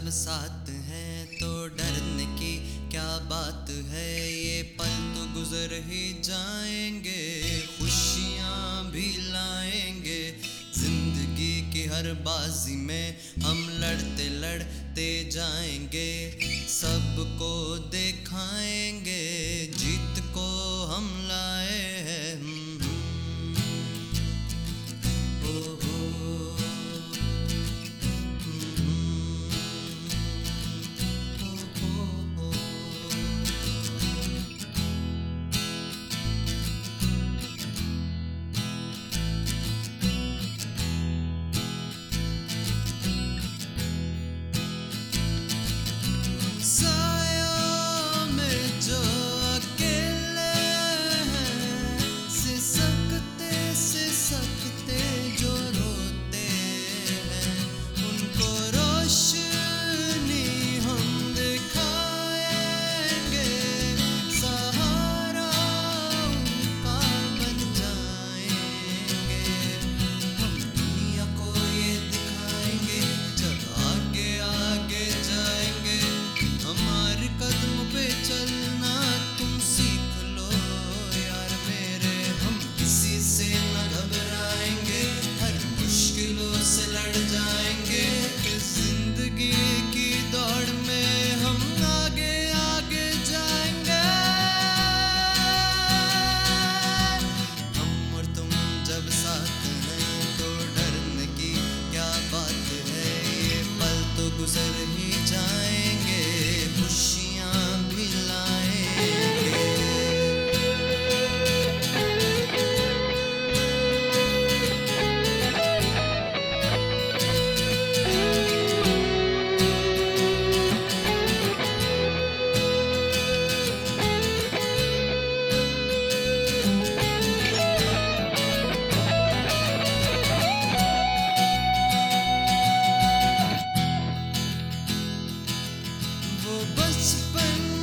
जब साथ हैं तो डरने की क्या बात है? ये पल तो गुजर ही जाएँगे, खुशियाँ भी लाएँगे। ज़िंदगी की हर बाजी में हम लड़ते लड़ते जाएँगे। सबको for bus to.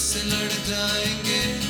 से लड़ जाएँगे।